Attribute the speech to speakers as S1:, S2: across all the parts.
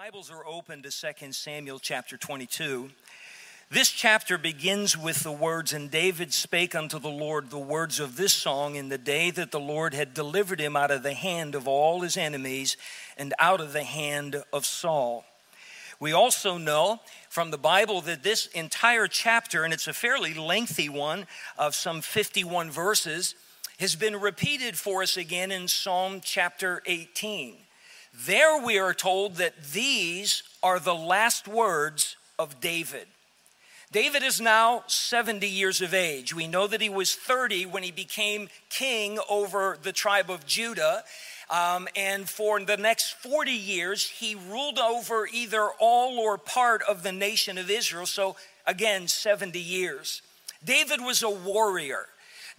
S1: Bibles are open to 2 Samuel chapter 22. This chapter begins with the words, And David spake unto the Lord the words of this song in the day that the Lord had delivered him out of the hand of all his enemies and out of the hand of Saul. We also know from the Bible that this entire chapter, and it's a fairly lengthy one of some 51 verses, has been repeated for us again in Psalm chapter 18. There we are told that these are the last words of David. David is now 70 years of age. We know that he was 30 when he became king over the tribe of Judah. Um, and for the next 40 years, he ruled over either all or part of the nation of Israel. So, again, 70 years. David was a warrior.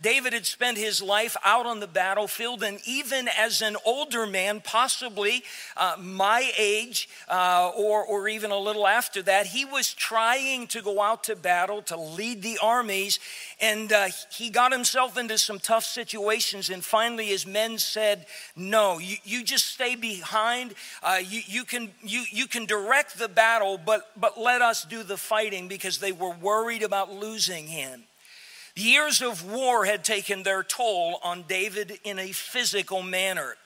S1: David had spent his life out on the battlefield, and even as an older man, possibly uh, my age uh, or, or even a little after that, he was trying to go out to battle to lead the armies, and uh, he got himself into some tough situations. And finally, his men said, No, you, you just stay behind. Uh, you, you, can, you, you can direct the battle, but, but let us do the fighting because they were worried about losing him. Years of war had taken their toll on David in a physical manner.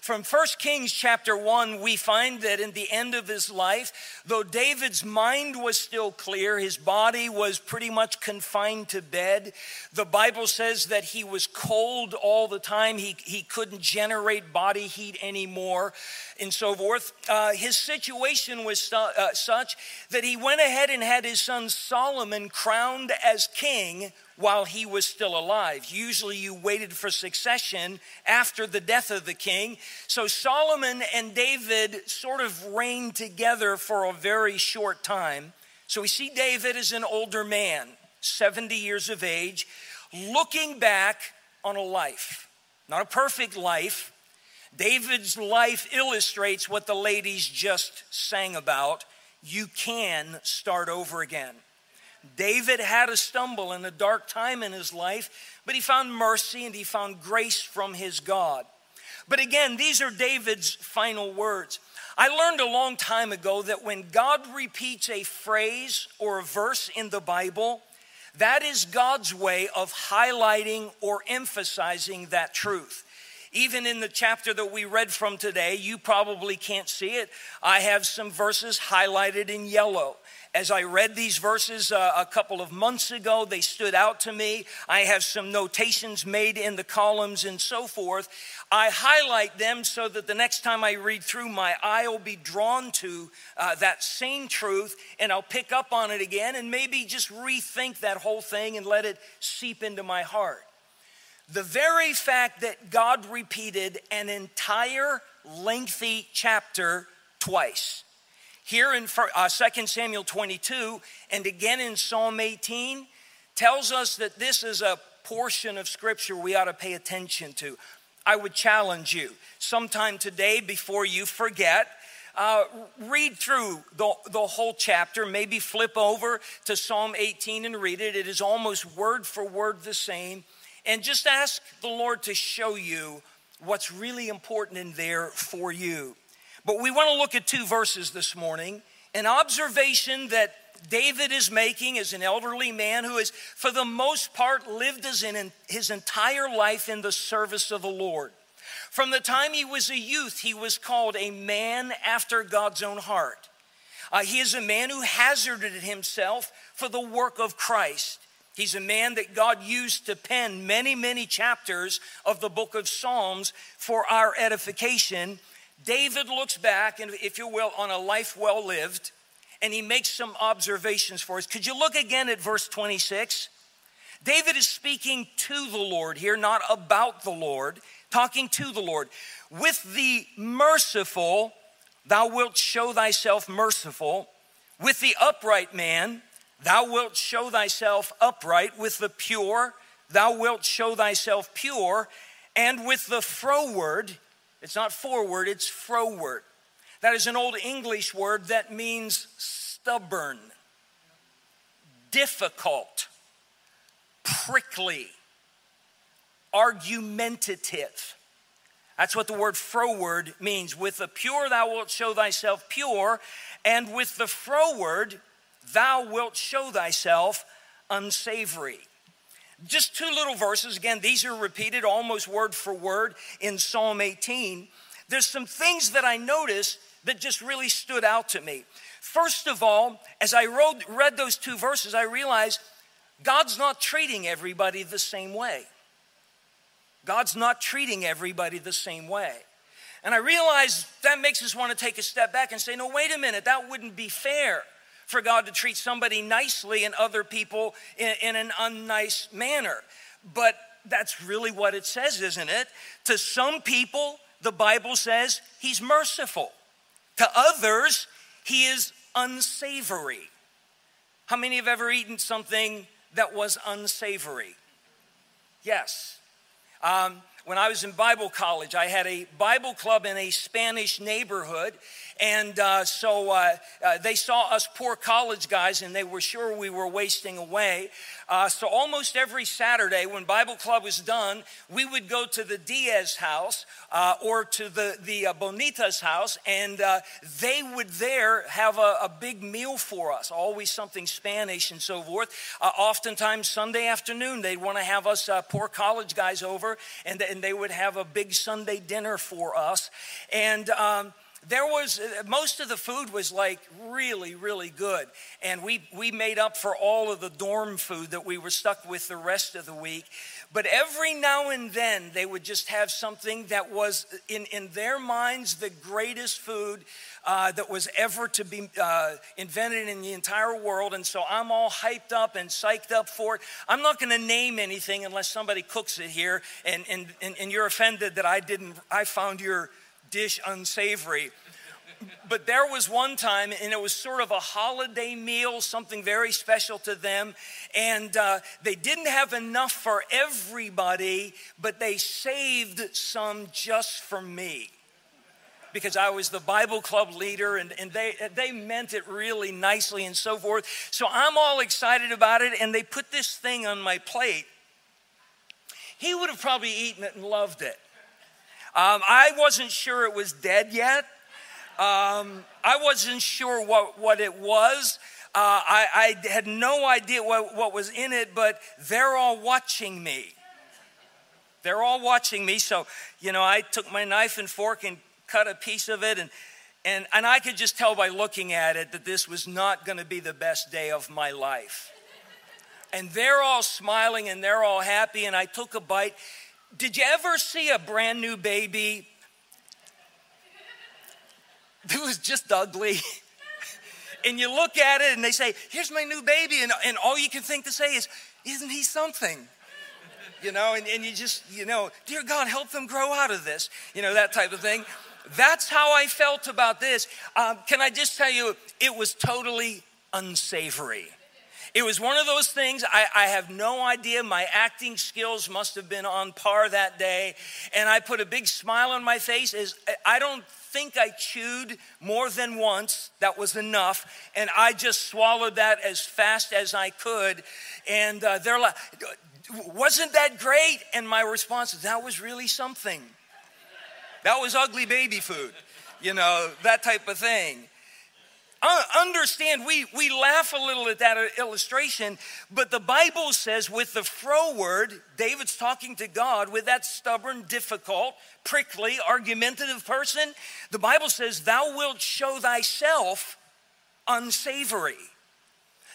S1: From 1 Kings chapter 1, we find that in the end of his life, though David's mind was still clear, his body was pretty much confined to bed. The Bible says that he was cold all the time. He, he couldn't generate body heat anymore, and so forth. Uh, his situation was su- uh, such that he went ahead and had his son Solomon crowned as king while he was still alive. Usually you waited for succession after the death of the king. So Solomon and David sort of reigned together for a very short time. So we see David as an older man, 70 years of age, looking back on a life. Not a perfect life. David's life illustrates what the ladies just sang about. You can start over again. David had a stumble in a dark time in his life, but he found mercy and he found grace from his God. But again, these are David's final words. I learned a long time ago that when God repeats a phrase or a verse in the Bible, that is God's way of highlighting or emphasizing that truth. Even in the chapter that we read from today, you probably can't see it. I have some verses highlighted in yellow. As I read these verses uh, a couple of months ago, they stood out to me. I have some notations made in the columns and so forth. I highlight them so that the next time I read through, my eye will be drawn to uh, that same truth and I'll pick up on it again and maybe just rethink that whole thing and let it seep into my heart. The very fact that God repeated an entire lengthy chapter twice here in uh, 2 Samuel 22 and again in Psalm 18 tells us that this is a portion of scripture we ought to pay attention to. I would challenge you sometime today before you forget. Uh, read through the, the whole chapter, maybe flip over to Psalm 18 and read it. It is almost word for word the same. And just ask the Lord to show you what's really important in there for you. But we want to look at two verses this morning. An observation that David is making as an elderly man who has, for the most part, lived as in his entire life in the service of the Lord. From the time he was a youth, he was called a man after God's own heart. Uh, he is a man who hazarded himself for the work of Christ. He's a man that God used to pen many, many chapters of the book of Psalms for our edification David looks back, and if you will, on a life well lived, and he makes some observations for us. Could you look again at verse 26? David is speaking to the Lord here, not about the Lord, talking to the Lord. With the merciful, thou wilt show thyself merciful. With the upright man, thou wilt show thyself upright. With the pure, thou wilt show thyself pure. And with the froward, it's not forward, it's froward. That is an old English word that means stubborn, difficult, prickly, argumentative. That's what the word froward means. With the pure thou wilt show thyself pure, and with the froward thou wilt show thyself unsavory. Just two little verses. Again, these are repeated almost word for word in Psalm 18. There's some things that I noticed that just really stood out to me. First of all, as I wrote, read those two verses, I realized God's not treating everybody the same way. God's not treating everybody the same way. And I realized that makes us want to take a step back and say, no, wait a minute, that wouldn't be fair for God to treat somebody nicely and other people in, in an unnice manner. But that's really what it says, isn't it? To some people, the Bible says he's merciful. To others, he is unsavory. How many have ever eaten something that was unsavory? Yes. Um, when I was in Bible college, I had a Bible club in a Spanish neighborhood, and uh, so uh, uh, they saw us poor college guys and they were sure we were wasting away. Uh, so almost every Saturday when Bible Club was done, we would go to the Diaz house uh, or to the, the uh, Bonita's house, and they would there have a, a, big meal for us, always something Spanish and so forth. oftentimes, Sunday afternoon, they'd want to have us poor college guys over, and, and they would have a big Sunday dinner for us. And um, there was most of the food was like really really good and we we made up for all of the dorm food that we were stuck with the rest of the week but every now and then they would just have something that was in in their minds the greatest food uh, that was ever to be uh, invented in the entire world. And so I'm all hyped up and psyched up for it. I'm not going to name anything unless somebody cooks it here and, and, and, and you're offended that I didn't, I found your dish unsavory. But there was one time, and it was sort of a holiday meal, something very special to them. And uh, they didn't have enough for everybody, but they saved some just for me because I was the Bible club leader and, and they, they meant it really nicely and so forth. So I'm all excited about it, and they put this thing on my plate. He would have probably eaten it and loved it. Um, I wasn't sure it was dead yet. Um, I wasn't sure what, what it was. Uh, I, I, had no idea what, what was in it, but they're all watching me. They're all watching me. So, you know, I took my knife and fork and cut a piece of it. And, and, and I could just tell by looking at it that this was not going to be the best day of my life. And they're all smiling and they're all happy. And I took a bite did you ever see a brand new baby that was just ugly? and you look at it and they say, Here's my new baby. And, and all you can think to say is, Isn't he something? You know, and, and you just, you know, dear God, help them grow out of this, you know, that type of thing. That's how I felt about this. Um, can I just tell you, it was totally unsavory. It was one of those things, I, I, have no idea. My acting skills must have been on par that day. And I put a big smile on my face as I don't think I chewed more than once. That was enough. And I just swallowed that as fast as I could. And uh, they're like, wasn't that great? And my response is, that was really something. That was ugly baby food, you know, that type of thing understand, we, we laugh a little at that illustration, but the Bible says with the froward, David's talking to God with that stubborn, difficult, prickly, argumentative person. The Bible says, Thou wilt show thyself unsavory.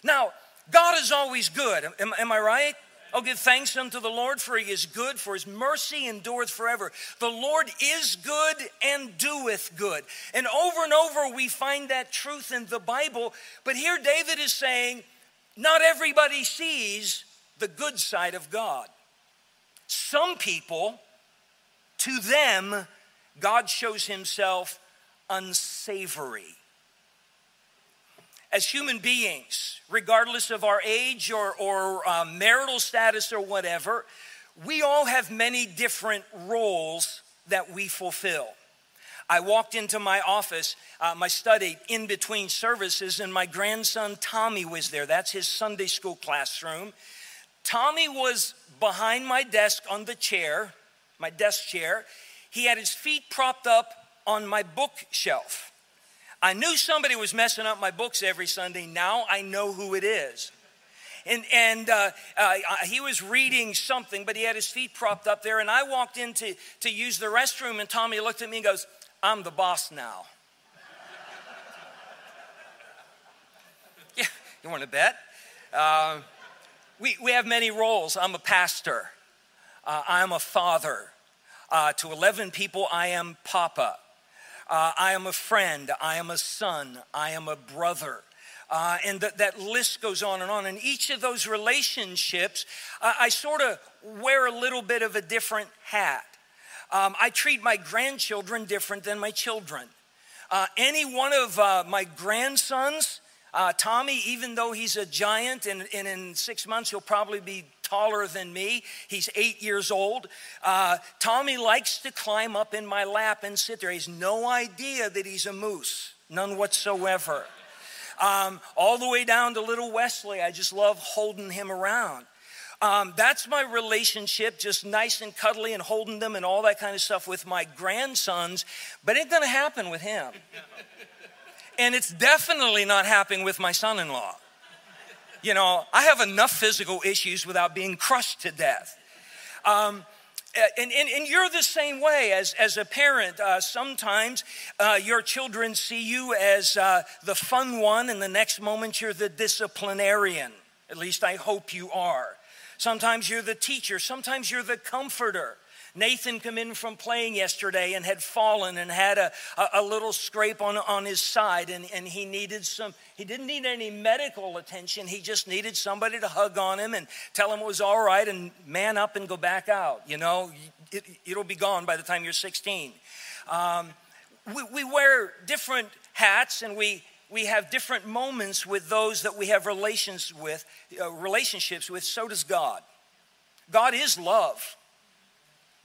S1: Now, God is always good. Am, am I right? Oh, give thanks unto the Lord, for he is good, for his mercy endureth forever. The Lord is good and doeth good. And over and over we find that truth in the Bible. But here David is saying, not everybody sees the good side of God. Some people, to them, God shows himself unsavory as human beings, regardless of our age or, or uh, marital status or whatever, we all have many different roles that we fulfill. I walked into my office, uh, my study, in between services, and my grandson Tommy was there. That's his Sunday school classroom. Tommy was behind my desk on the chair, my desk chair. he had his feet propped up on my bookshelf. I knew somebody was messing up my books every Sunday. Now I know who it is. And, and uh, uh, he was reading something, but he had his feet propped up there. And I walked in to, to use the restroom, and Tommy looked at me and goes, I'm the boss now. yeah, you want to bet? Uh, we, we have many roles. I'm a pastor, uh, I'm a father. Uh, to 11 people, I am Papa. Uh, I am a friend. I am a son. I am a brother. Uh, and th- that list goes on and on. And each of those relationships, uh, I sort of wear a little bit of a different hat. Um, I treat my grandchildren different than my children. Uh, any one of uh, my grandsons, uh, Tommy, even though he's a giant and, and, in six months he'll probably be taller than me, he's eight years old. Uh, Tommy likes to climb up in my lap and sit there. He has no idea that he's a moose, none whatsoever. Um, all the way down to little Wesley, I just love holding him around. Um, that's my relationship, just nice and cuddly and holding them and all that kind of stuff with my grandsons, but it ain't gonna happen with him. and it's definitely not happening with my son in law. You know, I have enough physical issues without being crushed to death. Um, and, and, and, you're the same way as, as a parent. Uh, sometimes uh, your children see you as uh, the fun one, and the next moment you're the disciplinarian. At least I hope you are. Sometimes you're the teacher, sometimes you're the comforter. Nathan come in from playing yesterday and had fallen and had a, a, a, little scrape on, on his side and, and he needed some, he didn't need any medical attention. He just needed somebody to hug on him and tell him it was all right and man up and go back out. You know, it, will be gone by the time you're 16. Um, we, we wear different hats and we, we have different moments with those that we have relations with, uh, relationships with. So does God. God is love.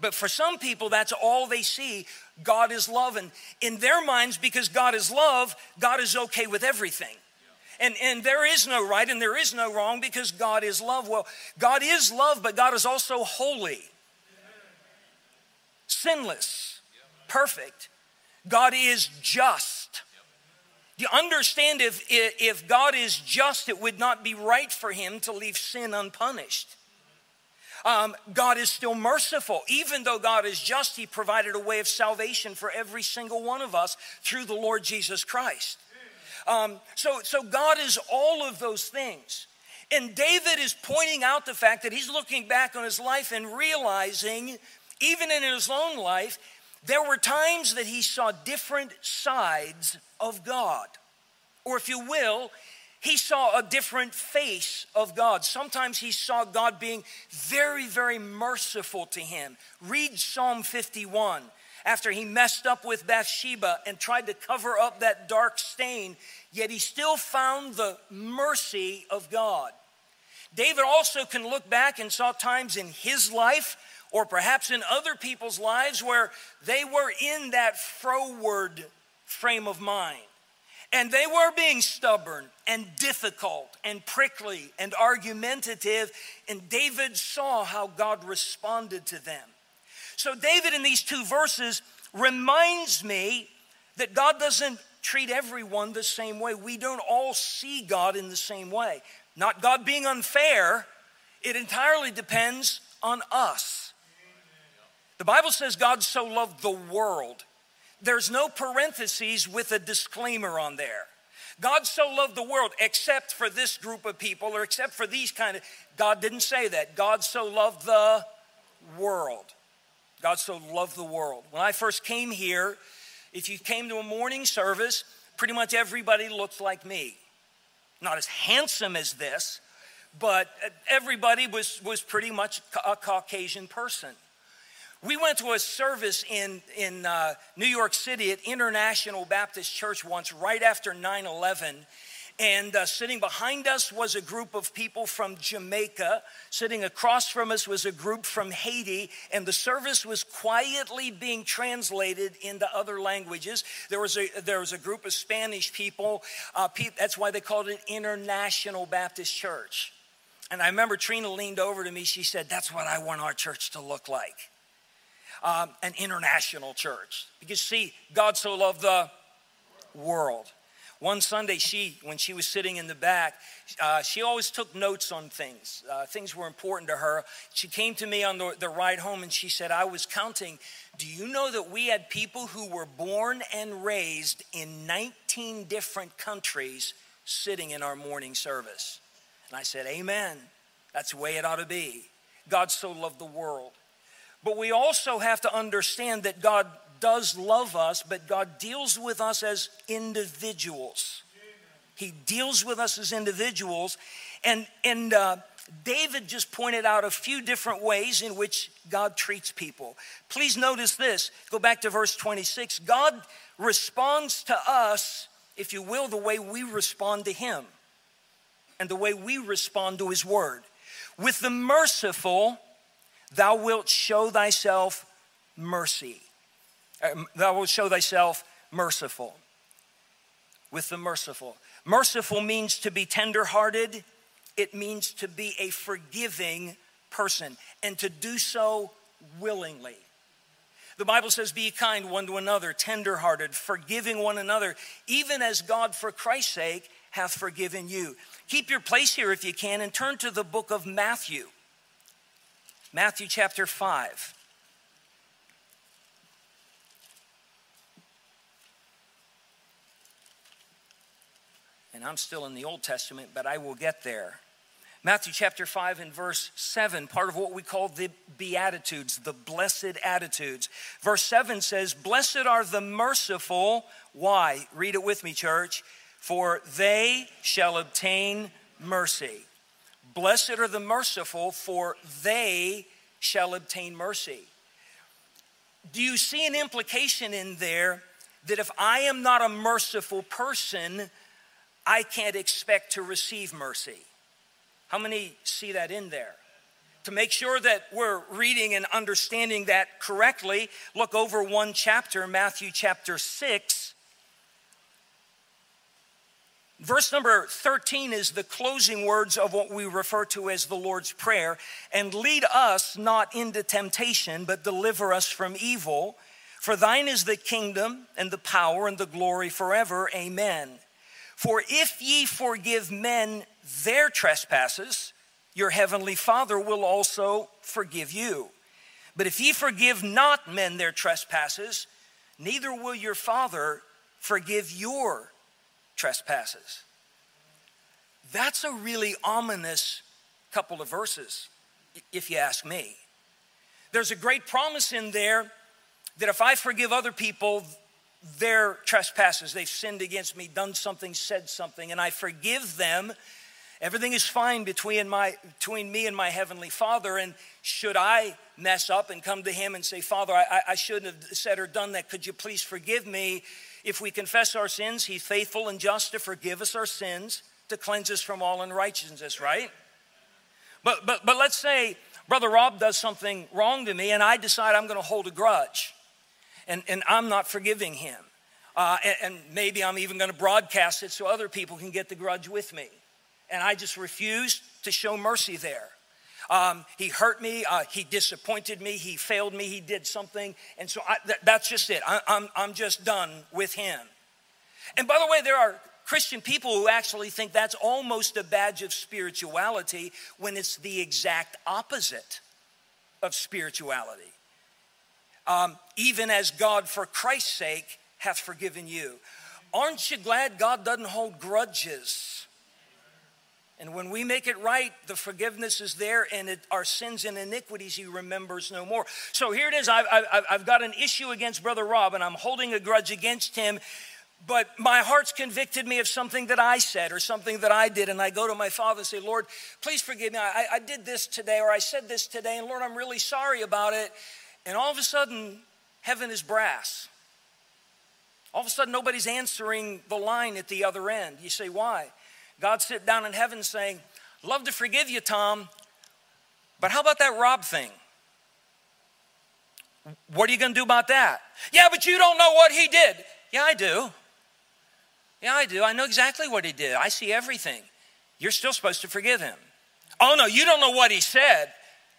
S1: But for some people, that's all they see. God is love. And in their minds, because God is love, God is okay with everything. And, and there is no right and there is no wrong because God is love. Well, God is love, but God is also holy, sinless, perfect. God is just. Do you understand if, if God is just, it would not be right for him to leave sin unpunished. Um, God is still merciful. Even though God is just, he provided a way of salvation for every single one of us through the Lord Jesus Christ. Um, so, so God is all of those things. And David is pointing out the fact that he's looking back on his life and realizing, even in his own life, there were times that he saw different sides of God. Or, if you will, he saw a different face of God. Sometimes he saw God being very, very merciful to him. Read Psalm 51 after he messed up with Bathsheba and tried to cover up that dark stain, yet he still found the mercy of God. David also can look back and saw times in his life or perhaps in other people's lives where they were in that froward frame of mind. And they were being stubborn and difficult and prickly and argumentative. And David saw how God responded to them. So, David in these two verses reminds me that God doesn't treat everyone the same way. We don't all see God in the same way. Not God being unfair, it entirely depends on us. The Bible says God so loved the world. There's no parentheses with a disclaimer on there. God so loved the world except for this group of people or except for these kind of God didn't say that. God so loved the world. God so loved the world. When I first came here, if you came to a morning service, pretty much everybody looked like me. Not as handsome as this, but everybody was, was pretty much a Caucasian person. We went to a service in, in uh, New York City at International Baptist Church once, right after 9 11. And uh, sitting behind us was a group of people from Jamaica. Sitting across from us was a group from Haiti. And the service was quietly being translated into other languages. There was a, there was a group of Spanish people. Uh, that's why they called it International Baptist Church. And I remember Trina leaned over to me. She said, That's what I want our church to look like. Um, an international church. Because, see, God so loved the world. One Sunday, she, when she was sitting in the back, uh, she always took notes on things. Uh, things were important to her. She came to me on the, the ride home and she said, I was counting. Do you know that we had people who were born and raised in 19 different countries sitting in our morning service? And I said, Amen. That's the way it ought to be. God so loved the world. But we also have to understand that God does love us, but God deals with us as individuals. He deals with us as individuals. And, and uh, David just pointed out a few different ways in which God treats people. Please notice this. Go back to verse 26. God responds to us, if you will, the way we respond to Him and the way we respond to His word. With the merciful, thou wilt show thyself mercy. Uh, thou wilt show thyself merciful. With the merciful. Merciful means to be tenderhearted, it means to be a forgiving person and to do so willingly. The Bible says, Be kind one to another, tenderhearted, forgiving one another, even as God, for Christ's sake, hath forgiven you. Keep your place here if you can and turn to the book of Matthew. Matthew chapter 5. And I'm still in the Old Testament, but I will get there. Matthew chapter 5 and verse 7, part of what we call the Beatitudes, the blessed attitudes. Verse 7 says, Blessed are the merciful. Why? Read it with me, church. For they shall obtain mercy. Blessed are the merciful, for they shall obtain mercy. Do you see an implication in there that if I am not a merciful person, I can't expect to receive mercy? How many see that in there? To make sure that we're reading and understanding that correctly, look over one chapter, Matthew chapter 6 Verse number 13 is the closing words of what we refer to as the Lord's Prayer. And lead us not into temptation, but deliver us from evil. For thine is the kingdom and the power and the glory forever. Amen. For if ye forgive men their trespasses, your heavenly Father will also forgive you. But if ye forgive not men their trespasses, neither will your Father forgive your trespasses. That's a really ominous couple of verses, if you ask me. There's a great promise in there that if I forgive other people their trespasses, they've sinned against me, done something, said something, and I forgive them, everything is fine between, my, between me and my Heavenly Father. And should I mess up and come to Him and say, Father, I, I shouldn't have said or done that, could you please forgive me? If we confess our sins, He's faithful and just to forgive us our sins, to cleanse us from all unrighteousness, right? But, but, but let's say Brother Rob does something wrong to me and I decide I'm going to hold a grudge and, and I'm not forgiving him. Uh, and, and maybe I'm even going to broadcast it so other people can get the grudge with me. And I just refuse to show mercy there. Um, he hurt me, uh, he disappointed me, he failed me, he did something. And so I, th- that's just it. I, I'm, I'm just done with him. And by the way, there are Christian people who actually think that's almost a badge of spirituality when it's the exact opposite of spirituality. Um, even as God, for Christ's sake, hath forgiven you. Aren't you glad God doesn't hold grudges? And when we make it right, the forgiveness is there, and it, our sins and iniquities he remembers no more. So here it is. I've, I've, I've got an issue against Brother Rob, and I'm holding a grudge against him. But my heart's convicted me of something that I said or something that I did. And I go to my father and say, Lord, please forgive me. I, I did this today, or I said this today, and Lord, I'm really sorry about it. And all of a sudden, heaven is brass. All of a sudden, nobody's answering the line at the other end. You say, why? God sit down in heaven saying, Love to forgive you, Tom, but how about that Rob thing? What are you going to do about that? Yeah, but you don't know what he did. Yeah, I do. Yeah, I do. I know exactly what he did. I see everything. You're still supposed to forgive him. Oh, no, you don't know what he said.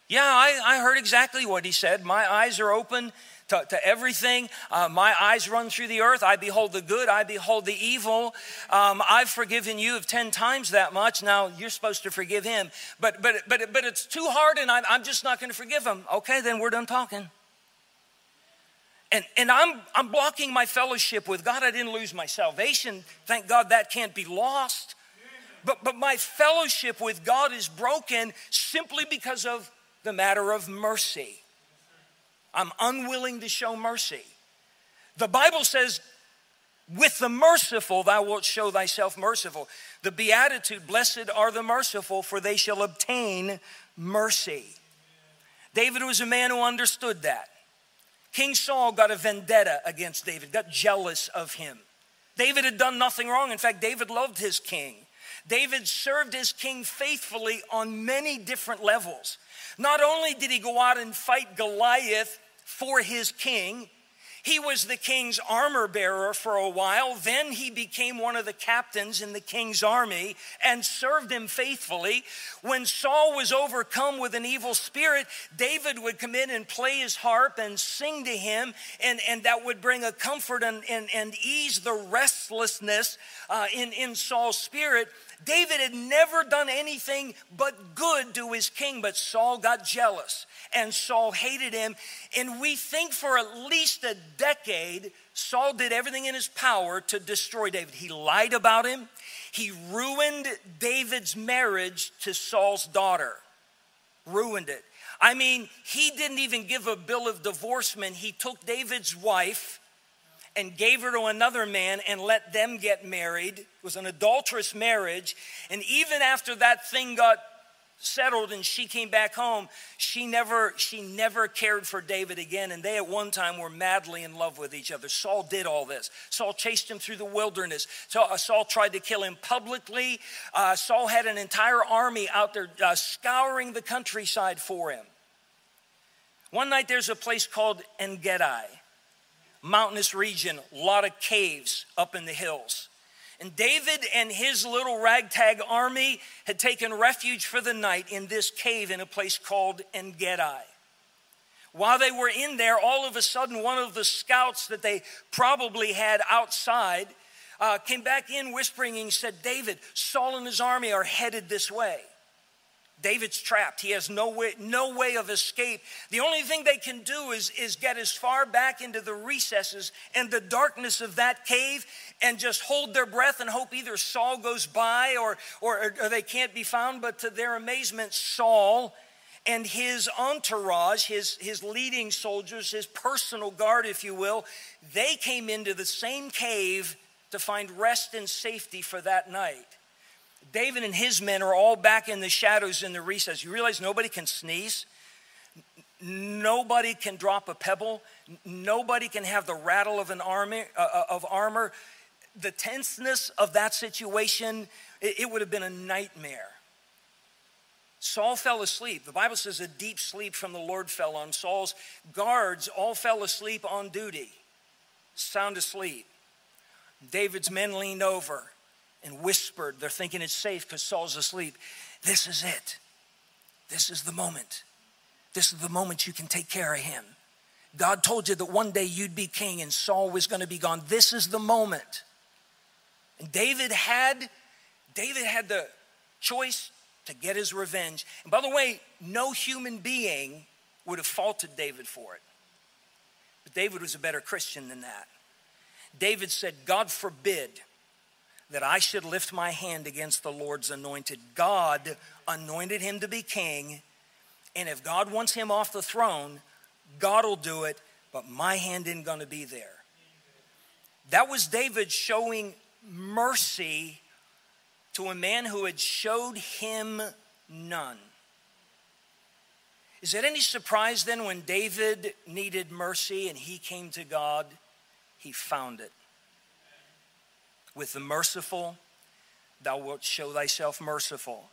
S1: Yeah, I, I heard exactly what he said. My eyes are open to, to everything. Uh, my eyes run through the earth. I behold the good, I behold the evil. Um, I've forgiven you of 10 times that much. Now you're supposed to forgive him. But, but, but, but it's too hard and I'm, I'm just not going to forgive him. Okay, then we're done talking. And, and I'm, I'm blocking my fellowship with God. I didn't lose my salvation. Thank God that can't be lost. But, but my fellowship with God is broken simply because of the matter of mercy. I'm unwilling to show mercy. The Bible says, with the merciful, thou wilt show thyself merciful. The Beatitude, blessed are the merciful, for they shall obtain mercy. David was a man who understood that. King Saul got a vendetta against David, got jealous of him. David had done nothing wrong. In fact, David loved his king. David served his king faithfully on many different levels. Not only did he go out and fight Goliath for his king. He was the king's armor bearer for a while. Then he became one of the captains in the king's army and served him faithfully. When Saul was overcome with an evil spirit, David would come in and play his harp and sing to him, and, and that would bring a comfort and, and, and ease the restlessness uh, in, in Saul's spirit. David had never done anything but good to his king, but Saul got jealous and Saul hated him. And we think for at least a decade, Saul did everything in his power to destroy David. He lied about him, he ruined David's marriage to Saul's daughter, ruined it. I mean, he didn't even give a bill of divorcement. He took David's wife and gave her to another man and let them get married. It was an adulterous marriage. And even after that thing got settled and she came back home, she never she never cared for David again and they at one time were madly in love with each other. Saul did all this. Saul chased him through the wilderness. Uh, Saul tried to kill him publicly. Uh, Saul had an entire army out there uh, scouring the countryside for him. One night there's a place called Engedi mountainous region, a lot of caves up in the hills. And David and his little ragtag army had taken refuge for the night in this cave in a place called Engedi. While they were in there, all of a sudden, one of the scouts that they probably had outside uh, came back in whispering and said, David, Saul and his army are headed this way. David's trapped. He has no way, no way of escape. The only thing they can do is, is get as far back into the recesses and the darkness of that cave and just hold their breath and hope either Saul goes by or, or, or they can't be found. But to their amazement, Saul and his entourage, his, his leading soldiers, his personal guard, if you will, they came into the same cave to find rest and safety for that night. David and his men are all back in the shadows in the recess. You realize nobody can sneeze? Nobody can drop a pebble. Nobody can have the rattle of an army uh, uh, of armor. The tenseness of that situation, it, it would have been a nightmare. Saul fell asleep. The Bible says a deep sleep from the Lord fell on Saul's guards, all fell asleep on duty, sound asleep. David's men leaned over and whispered. They're thinking it's safe because Saul's asleep. This is it. This is the moment. This is the moment you can take care of him. God told you that one day you'd be king and Saul was going to be gone. This is the moment. And David had David had the choice to get his revenge. And by the way, no human being would have faulted David for it. But David was a better Christian than that. David said, God forbid that I should lift my hand against the Lord's anointed. God anointed him to be king, and if God wants him off the throne, God will do it, but my hand isn't going to be there. That was David showing mercy to a man who had showed him none. Is it any surprise then when David needed mercy and he came to God, he found it? With the merciful, thou wilt show thyself merciful.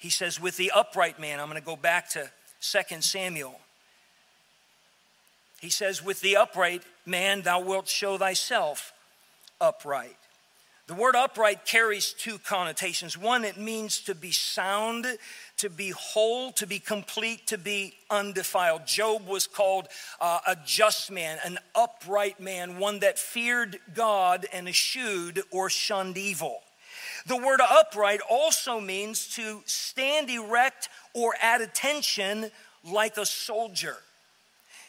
S1: He says, with the upright man, I'm going to go back to 2 Samuel. He says, with the upright man, thou wilt show thyself upright. The word upright carries two connotations. One, it means to be sound, to be whole, to be complete, to be undefiled. Job was called uh, a just man, an upright man, one that feared God and eschewed or shunned evil. The word upright also means to stand erect or at attention like a soldier.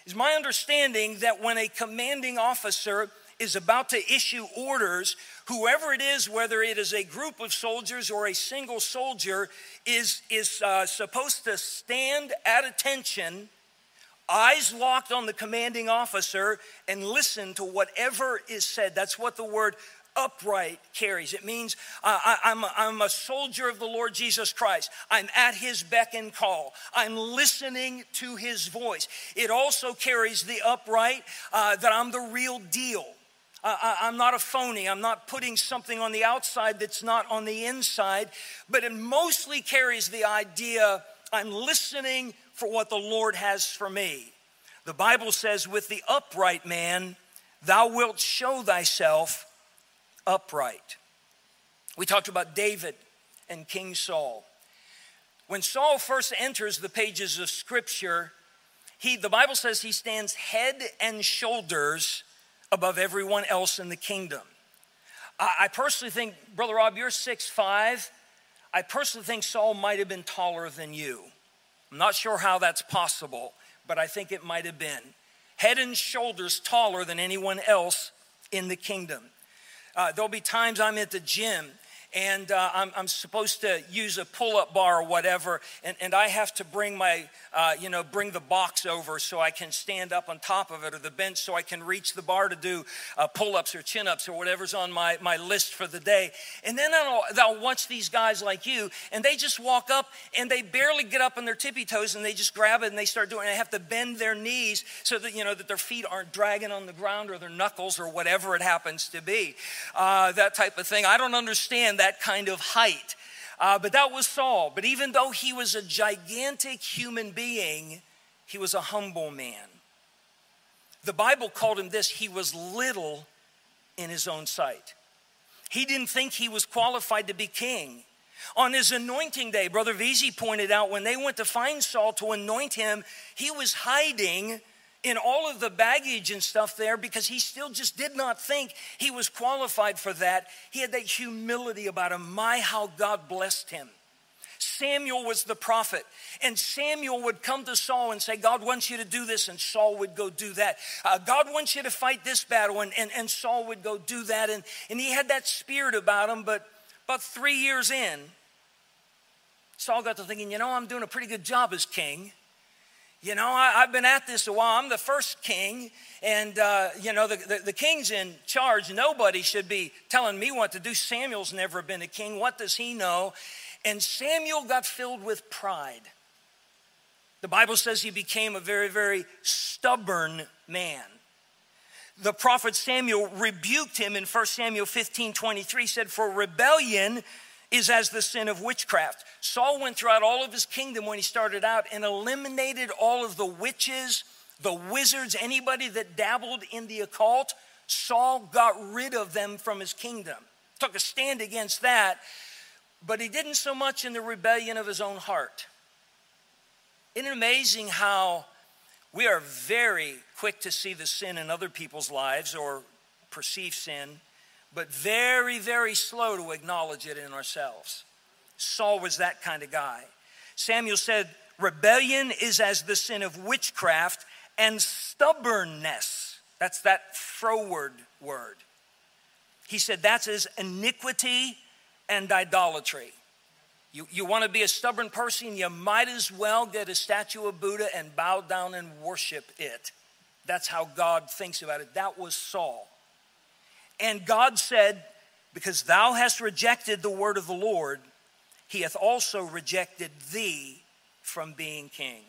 S1: It's my understanding that when a commanding officer is about to issue orders, whoever it is, whether it is a group of soldiers or a single soldier, is, is uh, supposed to stand at attention, eyes locked on the commanding officer, and listen to whatever is said. That's what the word upright carries. It means uh, I, am a, I'm a soldier of the Lord Jesus Christ. I'm at his beck and call. I'm listening to his voice. It also carries the upright uh, that I'm the real deal. I, am not a phony. I'm not putting something on the outside that's not on the inside, but it mostly carries the idea I'm listening for what the Lord has for me. The Bible says, with the upright man, thou wilt show thyself upright. We talked about David and King Saul. When Saul first enters the pages of Scripture, he, the Bible says he stands head and shoulders above everyone else in the kingdom. I personally think, Brother Rob, you're six five. I personally think Saul might have been taller than you. I'm not sure how that's possible, but I think it might have been. Head and shoulders taller than anyone else in the kingdom. Uh, there'll be times I'm at the gym and uh, I'm, I'm, supposed to use a pull-up bar or whatever, and, and I have to bring my, uh, you know, bring the box over so I can stand up on top of it or the bench so I can reach the bar to do uh, pull-ups or chin-ups or whatever's on my, my list for the day. And then I'll, I'll watch these guys like you, and they just walk up and they barely get up on their tippy toes and they just grab it and they start doing it. They have to bend their knees so that, you know, that their feet aren't dragging on the ground or their knuckles or whatever it happens to be. Uh, that type of thing. I don't understand that that kind of height. Uh, but that was Saul. But even though he was a gigantic human being, he was a humble man. The Bible called him this he was little in his own sight. He didn't think he was qualified to be king. On his anointing day, Brother Veazey pointed out when they went to find Saul to anoint him, he was hiding in all of the baggage and stuff there because he still just did not think he was qualified for that. He had that humility about him. My, how God blessed him. Samuel was the prophet, and Samuel would come to Saul and say, God wants you to do this, and Saul would go do that. Uh, God wants you to fight this battle, and, and, and Saul would go do that. And, and he had that spirit about him, but about three years in, Saul got to thinking, you know, I'm doing a pretty good job as king. You know, I, have been at this a while. I'm the first king, and, uh, you know, the, the, the, king's in charge. Nobody should be telling me what to do. Samuel's never been a king. What does he know? And Samuel got filled with pride. The Bible says he became a very, very stubborn man. The prophet Samuel rebuked him in 1 Samuel 15 23, said, For rebellion is as the sin of witchcraft. Saul went throughout all of his kingdom when he started out and eliminated all of the witches, the wizards, anybody that dabbled in the occult. Saul got rid of them from his kingdom, took a stand against that, but he didn't so much in the rebellion of his own heart. Isn't it amazing how we are very quick to see the sin in other people's lives or perceive sin? But very, very slow to acknowledge it in ourselves. Saul was that kind of guy. Samuel said, Rebellion is as the sin of witchcraft and stubbornness. That's that froward word. He said, That's as iniquity and idolatry. You, you want to be a stubborn person, you might as well get a statue of Buddha and bow down and worship it. That's how God thinks about it. That was Saul. And God said, Because thou hast rejected the word of the Lord, he hath also rejected thee from being king.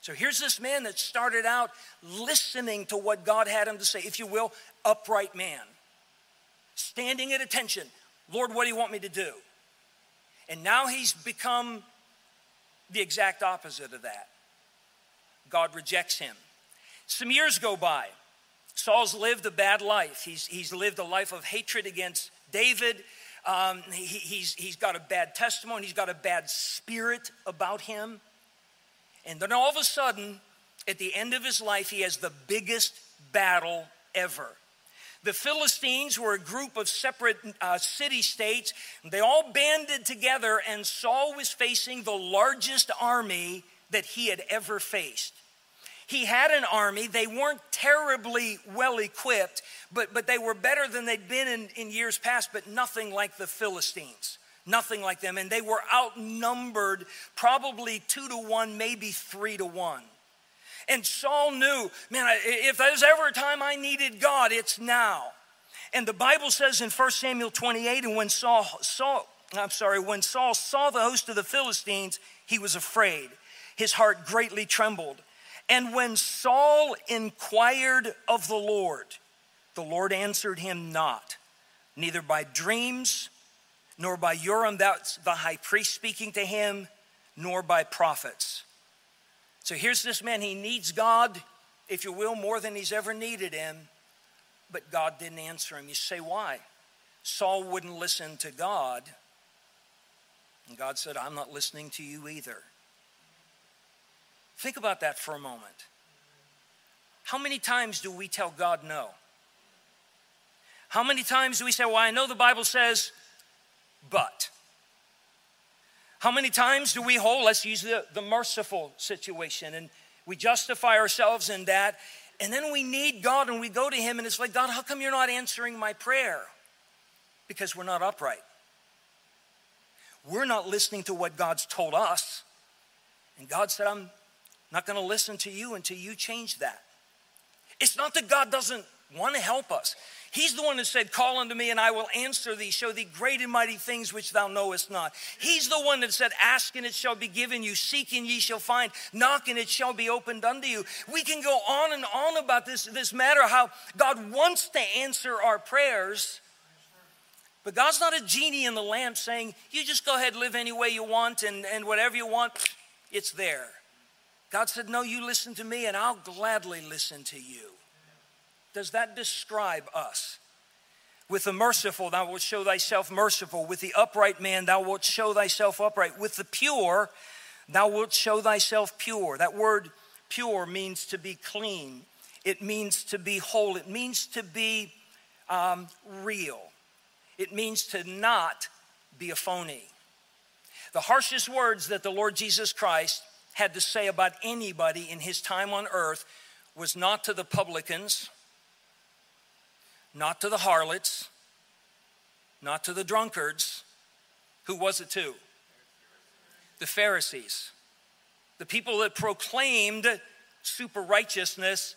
S1: So here's this man that started out listening to what God had him to say, if you will, upright man, standing at attention. Lord, what do you want me to do? And now he's become the exact opposite of that. God rejects him. Some years go by. Saul's lived a bad life. He's, he's lived a life of hatred against David, um, he, he's, he's got a bad testimony, he's got a bad spirit about him. And then all of a sudden, at the end of his life, he has the biggest battle ever. The Philistines were a group of separate uh, city states. They all banded together, and Saul was facing the largest army that he had ever faced. He had an army. They weren't terribly well equipped, but, but they were better than they'd been in, in years past, but nothing like the Philistines. Nothing like them. And they were outnumbered probably two to one, maybe three to one. And Saul knew, man, if there's ever a time I needed God, it's now. And the Bible says in 1 Samuel 28, and when Saul, Saul, I'm sorry, when Saul saw the host of the Philistines, he was afraid. His heart greatly trembled. And when Saul inquired of the Lord, the Lord answered him not, neither by dreams, nor by Urim, that's the high priest speaking to him, nor by prophets. So here's this man, he needs God, if you will, more than he's ever needed him, but God didn't answer him. You say, why? Saul wouldn't listen to God, and God said, I'm not listening to you either. Think about that for a moment. How many times do we tell God no? How many times do we say, Well, I know the Bible says, but. How many times do we hold, let's use the, the merciful situation, and we justify ourselves in that, and then we need God and we go to Him, and it's like, God, how come you're not answering my prayer? Because we're not upright. We're not listening to what God's told us. And God said, I'm not going to listen to you until you change that. It's not that God doesn't want to help us. He's the one that said, Call unto me and I will answer thee, show thee great and mighty things which thou knowest not. He's the one that said, Ask and it shall be given you, seek and ye shall find, knock and it shall be opened unto you. We can go on and on about this, this matter, how God wants to answer our prayers. But God's not a genie in the lamp saying, You just go ahead, live any way you want, and, and whatever you want, it's there. God said, No, you listen to me, and I'll gladly listen to you. Does that describe us? With the merciful, thou wilt show thyself merciful. With the upright man, thou wilt show thyself upright. With the pure, thou wilt show thyself pure. That word pure means to be clean, it means to be whole, it means to be um, real, it means to not be a phony. The harshest words that the Lord Jesus Christ had to say about anybody in his time on earth was not to the publicans, not to the harlots, not to the drunkards. Who was it to? The Pharisees. The people that proclaimed super righteousness,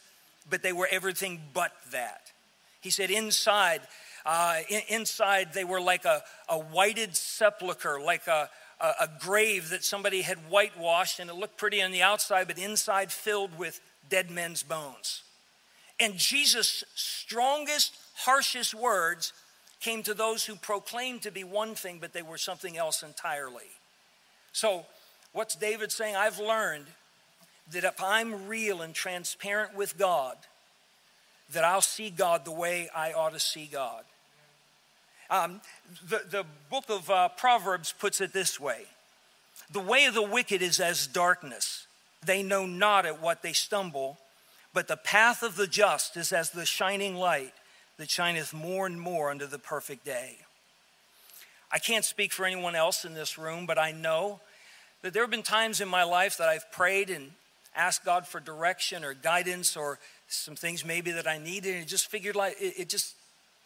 S1: but they were everything but that. He said, inside, uh, inside they were like a, a whited sepulcher, like a, a, a grave that somebody had whitewashed, and it looked pretty on the outside, but inside filled with dead men's bones. And Jesus' strongest harshest words came to those who proclaimed to be one thing, but they were something else entirely. So, what's David saying? I've learned that if I'm real and transparent with God, that I'll see God the way I ought to see God. Um, the, the book of uh, Proverbs puts it this way The way of the wicked is as darkness, they know not at what they stumble, but the path of the just is as the shining light that shineth more and more unto the perfect day. I can't speak for anyone else in this room, but I know that there have been times in my life that I've prayed and asked God for direction or guidance or some things maybe that I needed, and it just figured like it, just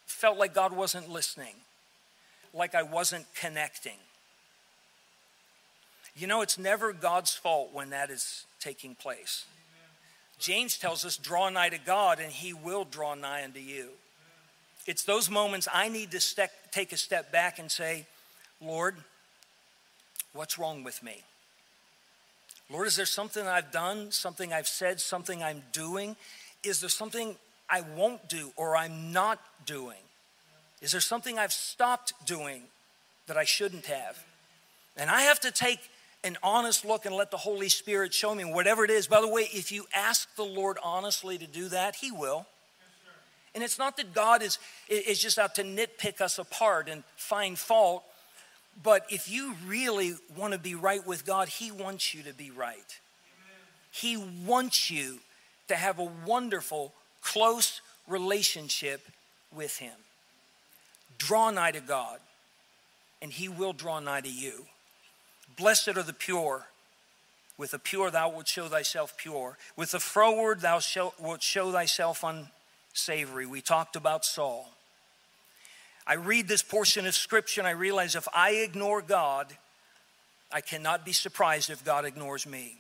S1: felt like God wasn't listening, like I wasn't connecting. You know, it's never God's fault when that is taking place. James tells us, draw nigh to God, and he will draw nigh unto you. It's those moments I need to take a step back and say, Lord, what's wrong with me? Lord, is there something I've done, something I've said, something I'm doing? Is there something I won't do or I'm not doing? Is there something I've stopped doing that I shouldn't have? And I have to take an honest look and let the Holy Spirit show me whatever it is. By the way, if you ask the Lord honestly to do that, He will. And it's not that God is, is just out to nitpick us apart and find fault, but if you really want to be right with God, He wants you to be right. He wants you to have a wonderful, close relationship with Him. Draw nigh to God, and He will draw nigh to you. Blessed are the pure. With the pure, thou wilt show thyself pure. With the froward, thou wilt show thyself unsavory. We talked about Saul. I read this portion of scripture and I realize if I ignore God, I cannot be surprised if God ignores me.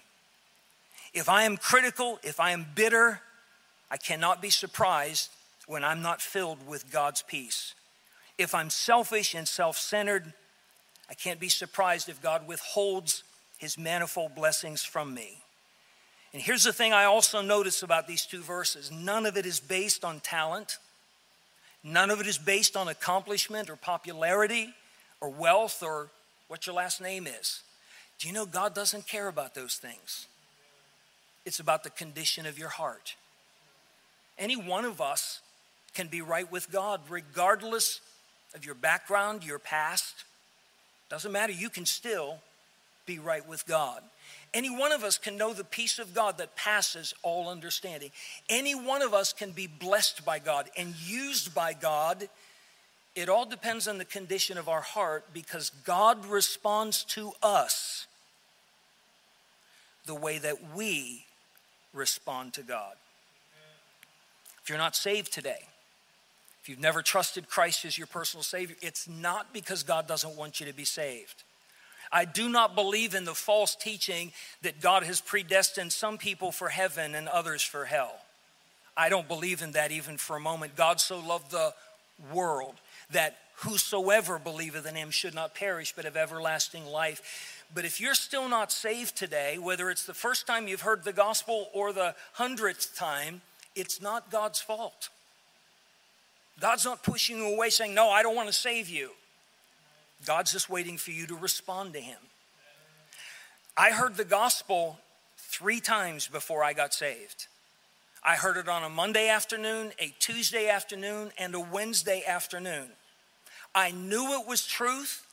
S1: If I am critical, if I am bitter, I cannot be surprised when I'm not filled with God's peace. If I'm selfish and self centered, I can't be surprised if God withholds his manifold blessings from me. And here's the thing I also notice about these two verses none of it is based on talent, none of it is based on accomplishment or popularity or wealth or what your last name is. Do you know God doesn't care about those things? It's about the condition of your heart. Any one of us can be right with God regardless of your background, your past. Doesn't matter, you can still be right with God. Any one of us can know the peace of God that passes all understanding. Any one of us can be blessed by God and used by God. It all depends on the condition of our heart because God responds to us the way that we respond to God. If you're not saved today, if you've never trusted Christ as your personal Savior, it's not because God doesn't want you to be saved. I do not believe in the false teaching that God has predestined some people for heaven and others for hell. I don't believe in that even for a moment. God so loved the world that whosoever believeth in him should not perish but have everlasting life. But if you're still not saved today, whether it's the first time you've heard the gospel or the hundredth time, it's not God's fault. God's not pushing you away saying, No, I don't want to save you. God's just waiting for you to respond to Him. I heard the gospel three times before I got saved. I heard it on a Monday afternoon, a Tuesday afternoon, and a Wednesday afternoon. I knew it was truth.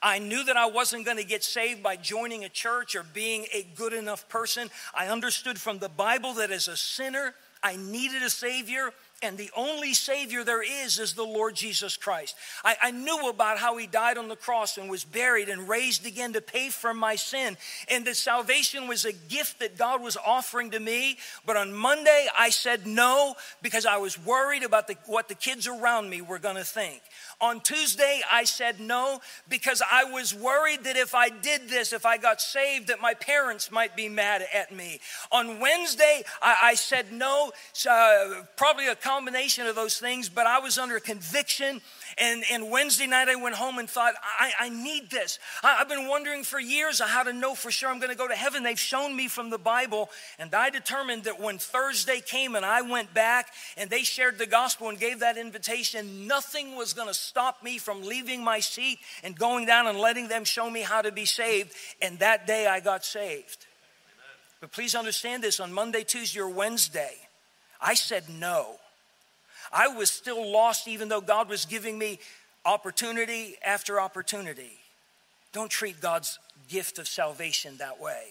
S1: I knew that I wasn't going to get saved by joining a church or being a good enough person. I understood from the Bible that as a sinner, I needed a Savior and the only Savior there is is the Lord Jesus Christ. I, I, knew about how He died on the cross and was buried and raised again to pay for my sin, and that salvation was a gift that God was offering to me. But on Monday, I said no because I was worried about the, what the kids around me were going to think. On Tuesday, I said no because I was worried that if I did this, if I got saved, that my parents might be mad at me. On Wednesday, I, I said no, uh, probably a combination of those things, but I was under conviction and, and Wednesday night, I went home and thought, I, I need this. I, have been wondering for years how to know for sure I'm going to go to heaven. They've shown me from the Bible. And I determined that when Thursday came and I went back and they shared the gospel and gave that invitation, nothing was going to stop me from leaving my seat and going down and letting them show me how to be saved. And that day, I got saved. But please understand this on Monday, Tuesday, or Wednesday, I said no. I was still lost even though God was giving me opportunity after opportunity. Don't treat God's gift of salvation that way.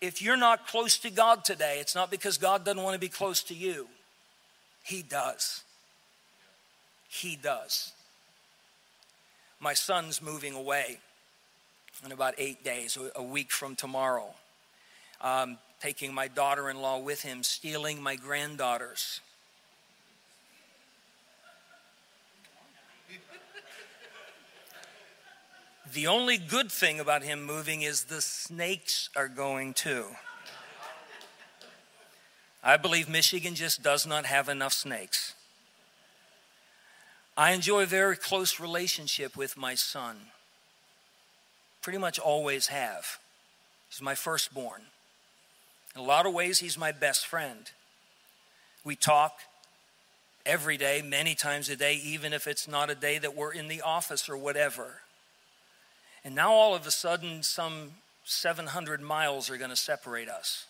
S1: If you're not close to God today, it's not because God doesn't want to be close to you. He does. He does. My son's moving away in about eight days, a week from tomorrow. Um, taking my daughter in law with him, stealing my granddaughters. The only good thing about him moving is the snakes are going too. I believe Michigan just does not have enough snakes. I enjoy a very close relationship with my son. Pretty much always have. He's my firstborn. In a lot of ways, he's my best friend. We talk every day, many times a day, even if it's not a day that we're in the office or whatever. And now all of a sudden, some 700 miles are going to separate us.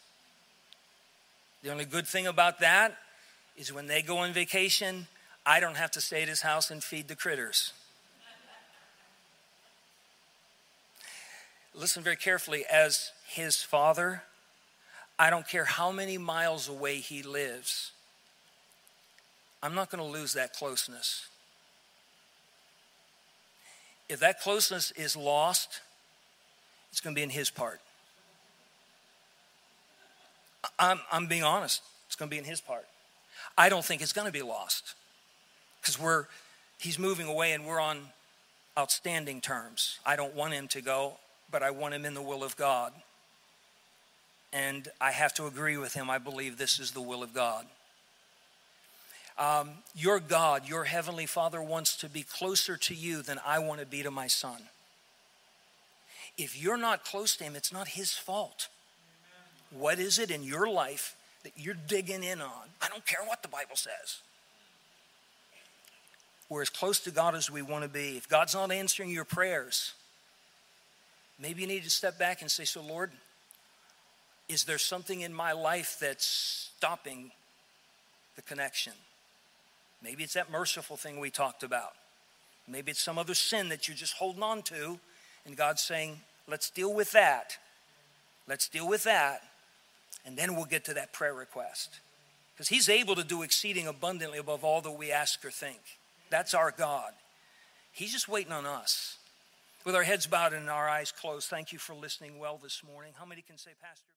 S1: The only good thing about that is when they go on vacation, I don't have to stay at his house and feed the critters. Listen very carefully. As his father, I don't care how many miles away he lives, I'm not going to lose that closeness. If that closeness is lost, it's going to be in his part. I'm, I'm being honest. It's going to be in his part. I don't think it's going to be lost because we're he's moving away and we're on outstanding terms. I don't want him to go, but I want him in the will of God. And I have to agree with him. I believe this is the will of God. Um, your God, your heavenly Father, wants to be closer to you than I want to be to my son. If you're not close to him, it's not his fault. What is it in your life that you're digging in on? I don't care what the Bible says. We're as close to God as we want to be. If God's not answering your prayers, maybe you need to step back and say, So, Lord, is there something in my life that's stopping the connection? Maybe it's that merciful thing we talked about. Maybe it's some other sin that you're just holding on to, and God's saying, Let's deal with that. Let's deal with that. And then we'll get to that prayer request. Because He's able to do exceeding abundantly above all that we ask or think. That's our God. He's just waiting on us. With our heads bowed and our eyes closed, thank you for listening well this morning. How many can say, Pastor?